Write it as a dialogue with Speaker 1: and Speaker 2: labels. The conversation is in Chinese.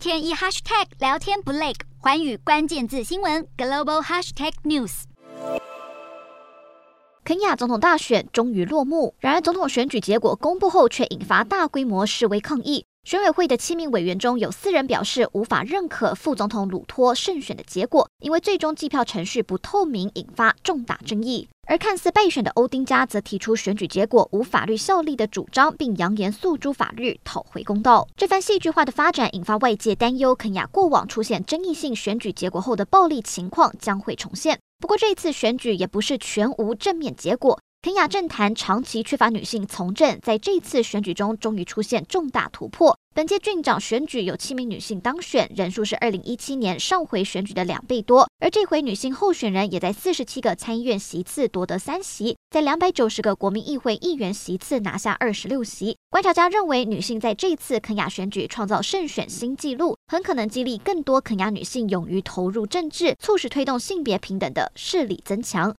Speaker 1: 天一 hashtag 聊天不累，环宇关键字新闻 global hashtag news。
Speaker 2: 肯亚总统大选终于落幕，然而总统选举结果公布后，却引发大规模示威抗议。选委会的七名委员中有四人表示无法认可副总统鲁托胜选的结果，因为最终计票程序不透明，引发重大争议。而看似备选的欧丁加则提出选举结果无法律效力的主张，并扬言诉诸法律讨回公道。这番戏剧化的发展引发外界担忧，肯亚过往出现争议性选举结果后的暴力情况将会重现。不过，这次选举也不是全无正面结果。肯亚政坛长期缺乏女性从政，在这次选举中终于出现重大突破。本届郡长选举有七名女性当选，人数是二零一七年上回选举的两倍多。而这回女性候选人也在四十七个参议院席次夺得三席，在两百九十个国民议会议员席次拿下二十六席。观察家认为，女性在这次肯亚选举创造胜选新纪录，很可能激励更多肯亚女性勇于投入政治，促使推动性别平等的势力增强。